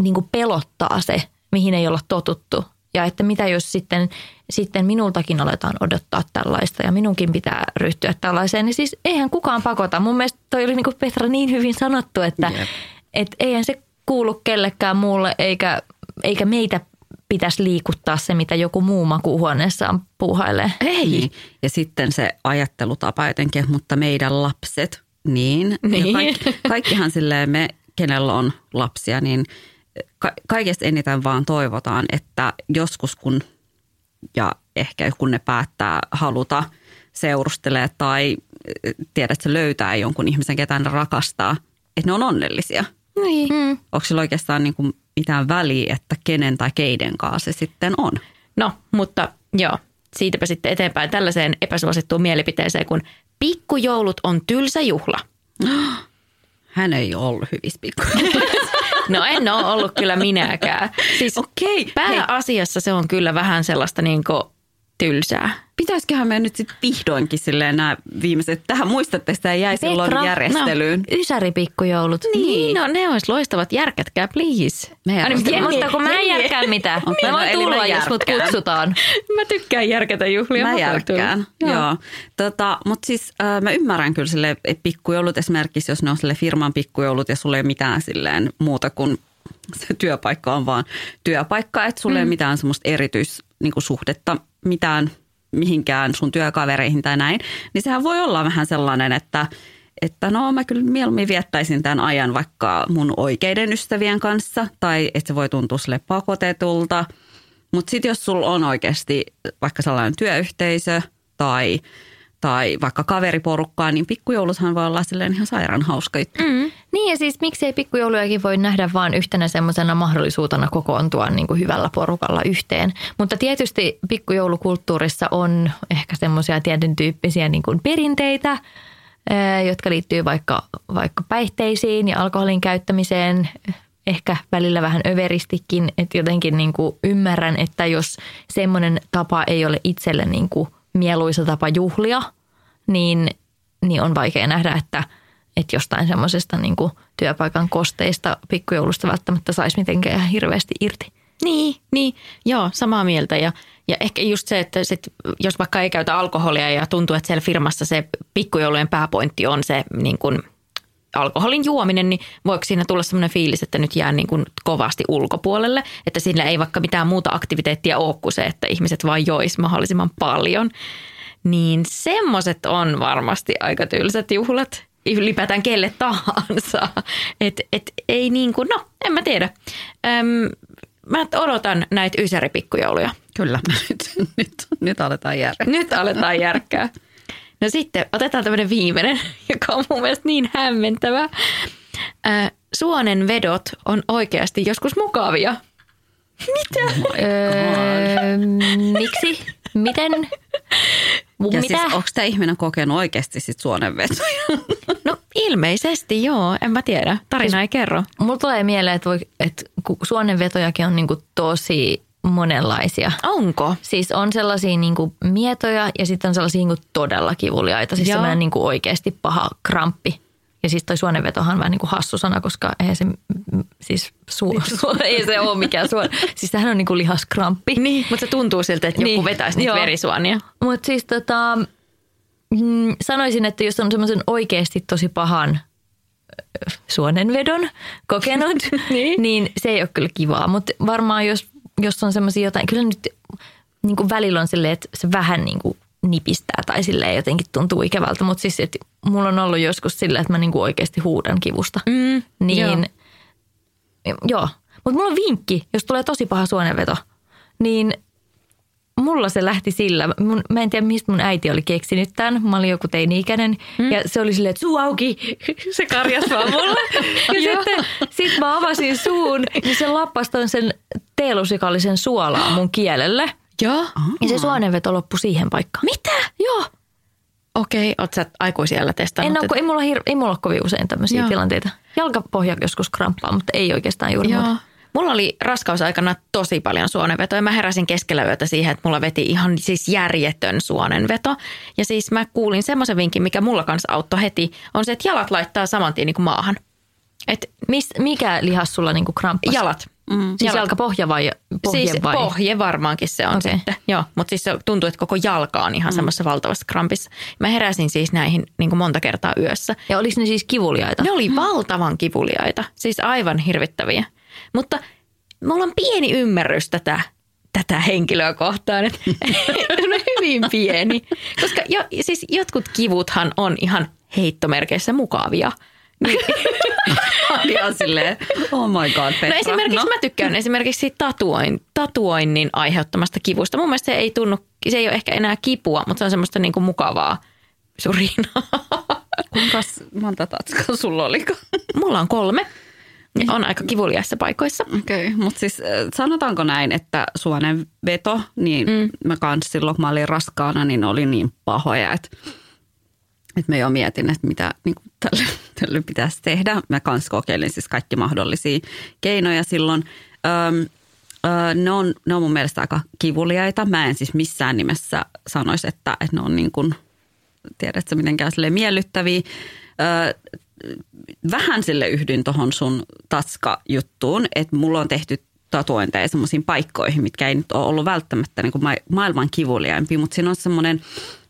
niin pelottaa se, mihin ei olla totuttu. Ja että mitä jos sitten, sitten minultakin aletaan odottaa tällaista ja minunkin pitää ryhtyä tällaiseen. Niin siis eihän kukaan pakota. Mun mielestä toi oli niin kuin Petra niin hyvin sanottu, että Jep. et eihän se kuulu kellekään muulle eikä, eikä meitä pitäisi liikuttaa se, mitä joku muu makuuhuoneessaan puuhailee. Ei. Ja sitten se ajattelutapa jotenkin, mutta meidän lapset, niin. Niin. Ja kaikki, kaikkihan silleen me, kenellä on lapsia, niin ka- kaikesta eniten vaan toivotaan, että joskus kun, ja ehkä kun ne päättää haluta seurustelee tai tiedät, että se löytää jonkun ihmisen, ketä ne rakastaa, että ne on onnellisia. Niin. Mm. Onko sillä oikeastaan niin kuin mitään väliä, että kenen tai keiden kanssa se sitten on? No, mutta joo, siitäpä sitten eteenpäin tällaiseen epäsuosittuun mielipiteeseen, kun pikkujoulut on tylsä juhla. *gasps* Hän ei ole ollut hyvissä pikku. *laughs* No en ole ollut kyllä minäkään. Siis Okei, pääasiassa se on kyllä vähän sellaista niin tylsää. Pitäisiköhän me nyt sitten vihdoinkin silleen nämä viimeiset, tähän muistatte sitä jäi silloin Petra, järjestelyyn. No, ysäripikkujoulut. Niin, no ne olisi loistavat. Järkätkää, please. Me Aina järjestetään. Jenni- Mutta kun mä en järkää mitään. Okei, Mä no voin tulla, mä jos mut kutsutaan. *laughs* Mä tykkään järkätä juhlia. Mä voin järkkään, tulla. joo. Tota, Mutta siis äh, mä ymmärrän kyllä sille, että pikkujoulut esimerkiksi, jos ne on sille firman pikkujoulut ja sulla ei ole mitään silleen muuta kuin se työpaikka on vaan työpaikka, että sulla mm. ei mitään semmoista erityissuhdetta mitään mihinkään sun työkavereihin tai näin, niin sehän voi olla vähän sellainen, että että no mä kyllä mieluummin viettäisin tämän ajan vaikka mun oikeiden ystävien kanssa tai että se voi tuntua sille pakotetulta. Mutta sitten jos sulla on oikeasti vaikka sellainen työyhteisö tai, tai vaikka kaveriporukkaa, niin pikkujoulushan voi olla silleen ihan sairaan hauska juttu. Mm. Niin ja siis miksei pikkujoulujakin voi nähdä vaan yhtenä semmoisena mahdollisuutena kokoontua niin kuin hyvällä porukalla yhteen. Mutta tietysti pikkujoulukulttuurissa on ehkä semmoisia tietyn tyyppisiä niin kuin perinteitä, ää, jotka liittyy vaikka, vaikka päihteisiin ja alkoholin käyttämiseen, ehkä välillä vähän överistikin, että jotenkin niin kuin ymmärrän, että jos semmoinen tapa ei ole itselle niin kuin mieluisa tapa juhlia, niin, niin on vaikea nähdä, että, että jostain semmoisesta niin työpaikan kosteista pikkujoulusta välttämättä saisi mitenkään hirveästi irti. Niin, niin, joo, samaa mieltä. Ja, ja ehkä just se, että sit, jos vaikka ei käytä alkoholia ja tuntuu, että siellä firmassa se pikkujoulujen pääpointti on se niin kuin alkoholin juominen, niin voiko siinä tulla sellainen fiilis, että nyt jää niin kuin kovasti ulkopuolelle, että sillä ei vaikka mitään muuta aktiviteettia ole kuin se, että ihmiset vaan jois mahdollisimman paljon. Niin semmoiset on varmasti aika tylsät juhlat ylipäätään kelle tahansa. Et, et ei niin kuin, no en mä tiedä. Öm, mä odotan näitä ysäripikkujouluja. Kyllä, *laughs* nyt, nyt, nyt aletaan järjestää. Nyt aletaan järkkää. No sitten otetaan tämmöinen viimeinen, *laughs* joka on mun mielestä niin hämmentävä. Äh, suonen vedot on oikeasti joskus mukavia. Öö, miksi? Miten? Ja Mitä? siis onko tämä ihminen kokenut oikeasti sit suonenvetoja? No ilmeisesti joo, en mä tiedä. Tarina ei kerro. Mulla tulee mieleen, että, voi, että suonenvetojakin on niinku tosi monenlaisia. Onko? Siis on sellaisia niinku mietoja ja sitten on sellaisia niinku todella kivuliaita. Siis Joo. semmoinen niinku oikeasti paha kramppi Ja siis toi suonenvetohan on vähän niin kuin hassu sana, koska eihän se, siis su, *laughs* su, ei se ole mikään suon. Siis sehän on niin kuin lihaskramppi. Niin, mutta se tuntuu siltä, että joku Niin, vetäisi niitä joo. verisuonia. Mutta siis tota, mm, sanoisin, että jos on semmoisen oikeasti tosi pahan suonenvedon kokenut, *laughs* niin. niin se ei ole kyllä kivaa. Mutta varmaan jos, jos on semmoisia jotain, kyllä nyt niin kuin välillä on silleen, että se vähän niin kuin nipistää tai silleen jotenkin tuntuu ikävältä. Mutta siis, että mulla on ollut joskus silleen, että mä niin kuin oikeasti huudan kivusta. Mm, Niin, joo. joo. Mutta mulla on vinkki, jos tulee tosi paha suonenveto, niin mulla se lähti sillä. Mun, mä en tiedä, mistä mun äiti oli keksinyt tämän. Mä olin joku teini-ikäinen mm. ja se oli silleen, että suu auki. *laughs* se karjas vaan mulle. *laughs* ja sitten sit mä avasin suun, niin se lappasi ton sen teelusikallisen suolaa mun kielelle. Joo. Ja se suonenveto loppui siihen paikkaan. Mitä? Joo. Okei, oot sä aikuisiellä testannut? En ole, tätä? ei, mulla, hir- ei mulla ole kovin usein tämmöisiä Joo. tilanteita. Jalkapohja joskus kramppaa, mutta ei oikeastaan juuri Joo. muuta. Mulla oli raskausaikana tosi paljon suonenvetoja. Mä heräsin keskellä yötä siihen, että mulla veti ihan siis järjetön suonenveto. Ja siis mä kuulin semmoisen vinkin, mikä mulla kanssa auttoi heti, on se, että jalat laittaa saman tien niin kuin maahan. Et Mis, mikä lihas sulla niinku kramppasi? jalat. Mm. Siis jalat. jalkapohja vai pohje siis vai? pohje varmaankin se on Okei. sitten. Joo, mutta siis se tuntuu, että koko jalka on ihan mm. semmoisessa valtavassa krampissa. Mä heräsin siis näihin niin kuin monta kertaa yössä. Ja oliko ne siis kivuliaita? Ne oli valtavan kivuliaita, siis aivan hirvittäviä. Mutta mulla on pieni ymmärrys tätä, tätä henkilöä kohtaan, että *laughs* no hyvin pieni. Koska jo, siis jotkut kivuthan on ihan heittomerkeissä mukavia. Niin, Ihan silleen, oh my god, Petra. no esimerkiksi no. mä tykkään esimerkiksi siitä tatuoin, tatuoinnin aiheuttamasta kivusta. Mun mielestä se ei tunnu, se ei ole ehkä enää kipua, mutta se on semmoista niinku mukavaa surinaa. Kuinka monta tatskaa sulla oliko? Mulla on kolme. Ja on aika kivuliaissa paikoissa. Okei, okay. mutta siis äh, sanotaanko näin, että suonen veto, niin mm. mä kans silloin kun mä olin raskaana, niin oli niin pahoja, että, että mä jo mietin, että mitä niin kuin tälle, *laughs* tälle pitäisi tehdä. Mä kans kokeilin siis kaikki mahdollisia keinoja silloin. Öm, ö, ne, on, ne on mun mielestä aika kivuliaita. Mä en siis missään nimessä sanoisi, että, että ne on niin kuin, tiedätkö, mitenkään silleen miellyttäviä. Ö, vähän sille yhdyn tuohon sun tatska-juttuun, että mulla on tehty tatuointeja semmoisiin paikkoihin, mitkä ei nyt ole ollut välttämättä niin kuin ma- maailman kivuliaimpia, mutta siinä on semmoinen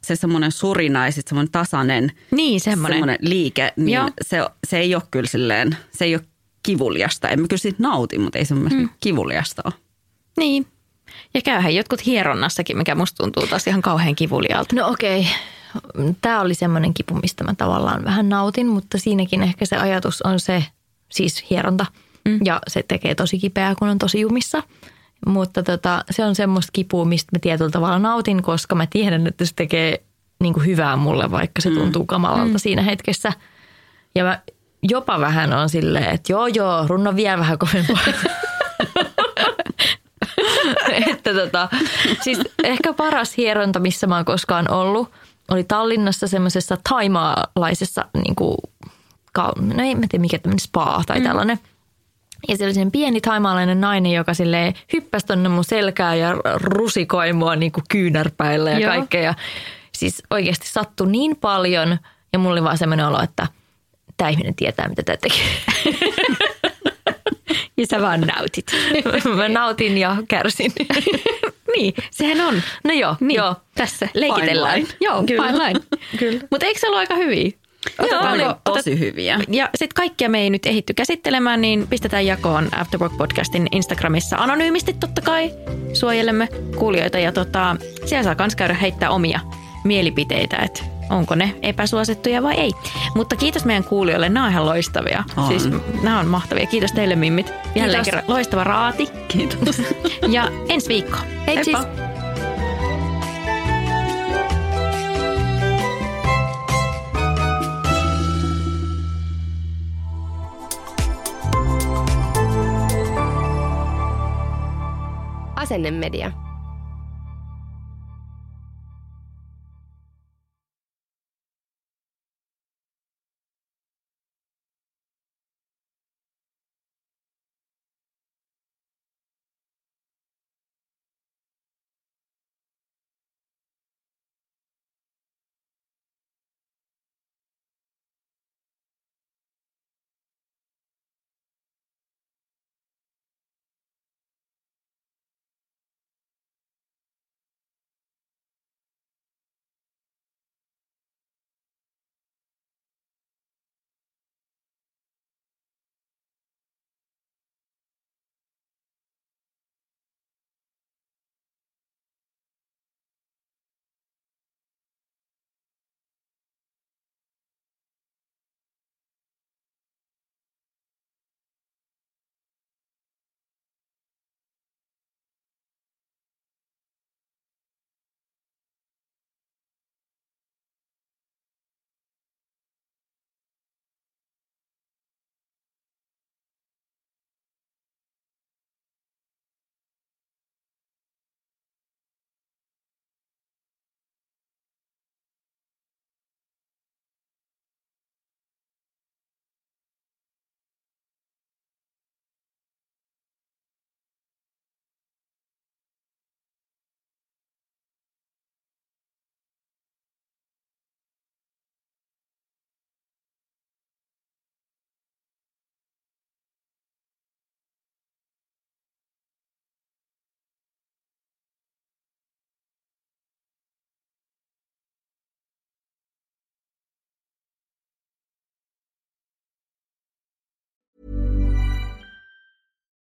se semmoinen surina ja sitten semmoinen tasainen Niin, semmoinen. semmoinen liike, niin Joo. se, se ei ole kyllä silleen, se ei ole kivuliasta. En mä kyllä siitä nauti, mutta ei se mun mm. kivuliasta ole. Niin. Ja käyhän jotkut hieronnassakin, mikä musta tuntuu taas ihan kauhean kivulialta. No okei. Tämä oli semmoinen kipu, mistä mä tavallaan vähän nautin, mutta siinäkin ehkä se ajatus on se, siis hieronta. Mm. Ja se tekee tosi kipeää, kun on tosi jumissa. Mutta tota, se on semmoista kipua, mistä mä tietyllä tavalla nautin, koska mä tiedän, että se tekee niin kuin hyvää mulle, vaikka se tuntuu kamalalta mm. siinä hetkessä. Ja mä jopa vähän on silleen, että joo joo, runno vielä vähän kovempaa. *laughs* että tota, siis ehkä paras hieronta, missä mä oon koskaan ollut, oli Tallinnassa semmoisessa taimaalaisessa, niin kuin, no ei mä tiedä mikä tämmöinen spa tai tällainen. Ja siellä oli sen pieni taimaalainen nainen, joka sille hyppäsi tonne mun selkään ja rusikoi mua niin kuin kyynärpäillä ja Joo. kaikkea. Ja siis oikeasti sattui niin paljon ja mulla oli vaan semmoinen olo, että tämä ihminen tietää, mitä tämä tekee. *laughs* Ja sä vaan nautit. *laughs* Mä nautin ja kärsin. *laughs* niin, sehän on. No joo, Niin, joo. tässä leikitellään. Fine line. Joo, Kyllä. fine line. Mutta eikö se ollut aika hyviä? Joo, oli tosi hyviä. Ja sitten kaikkia me ei nyt ehitty käsittelemään, niin pistetään jakoon Afterwork Podcastin Instagramissa anonyymisti totta kai. Suojelemme kuulijoita ja tota, siellä saa myös käydä heittää omia mielipiteitä, että onko ne epäsuosittuja vai ei. Mutta kiitos meidän kuulijoille, nämä on ihan loistavia. On. Siis nämä on mahtavia. Kiitos teille mimmit. Jälleen Kiitos. kerran loistava raati. Kiitos. Ja ensi viikko. Hei siis. Asennemedia.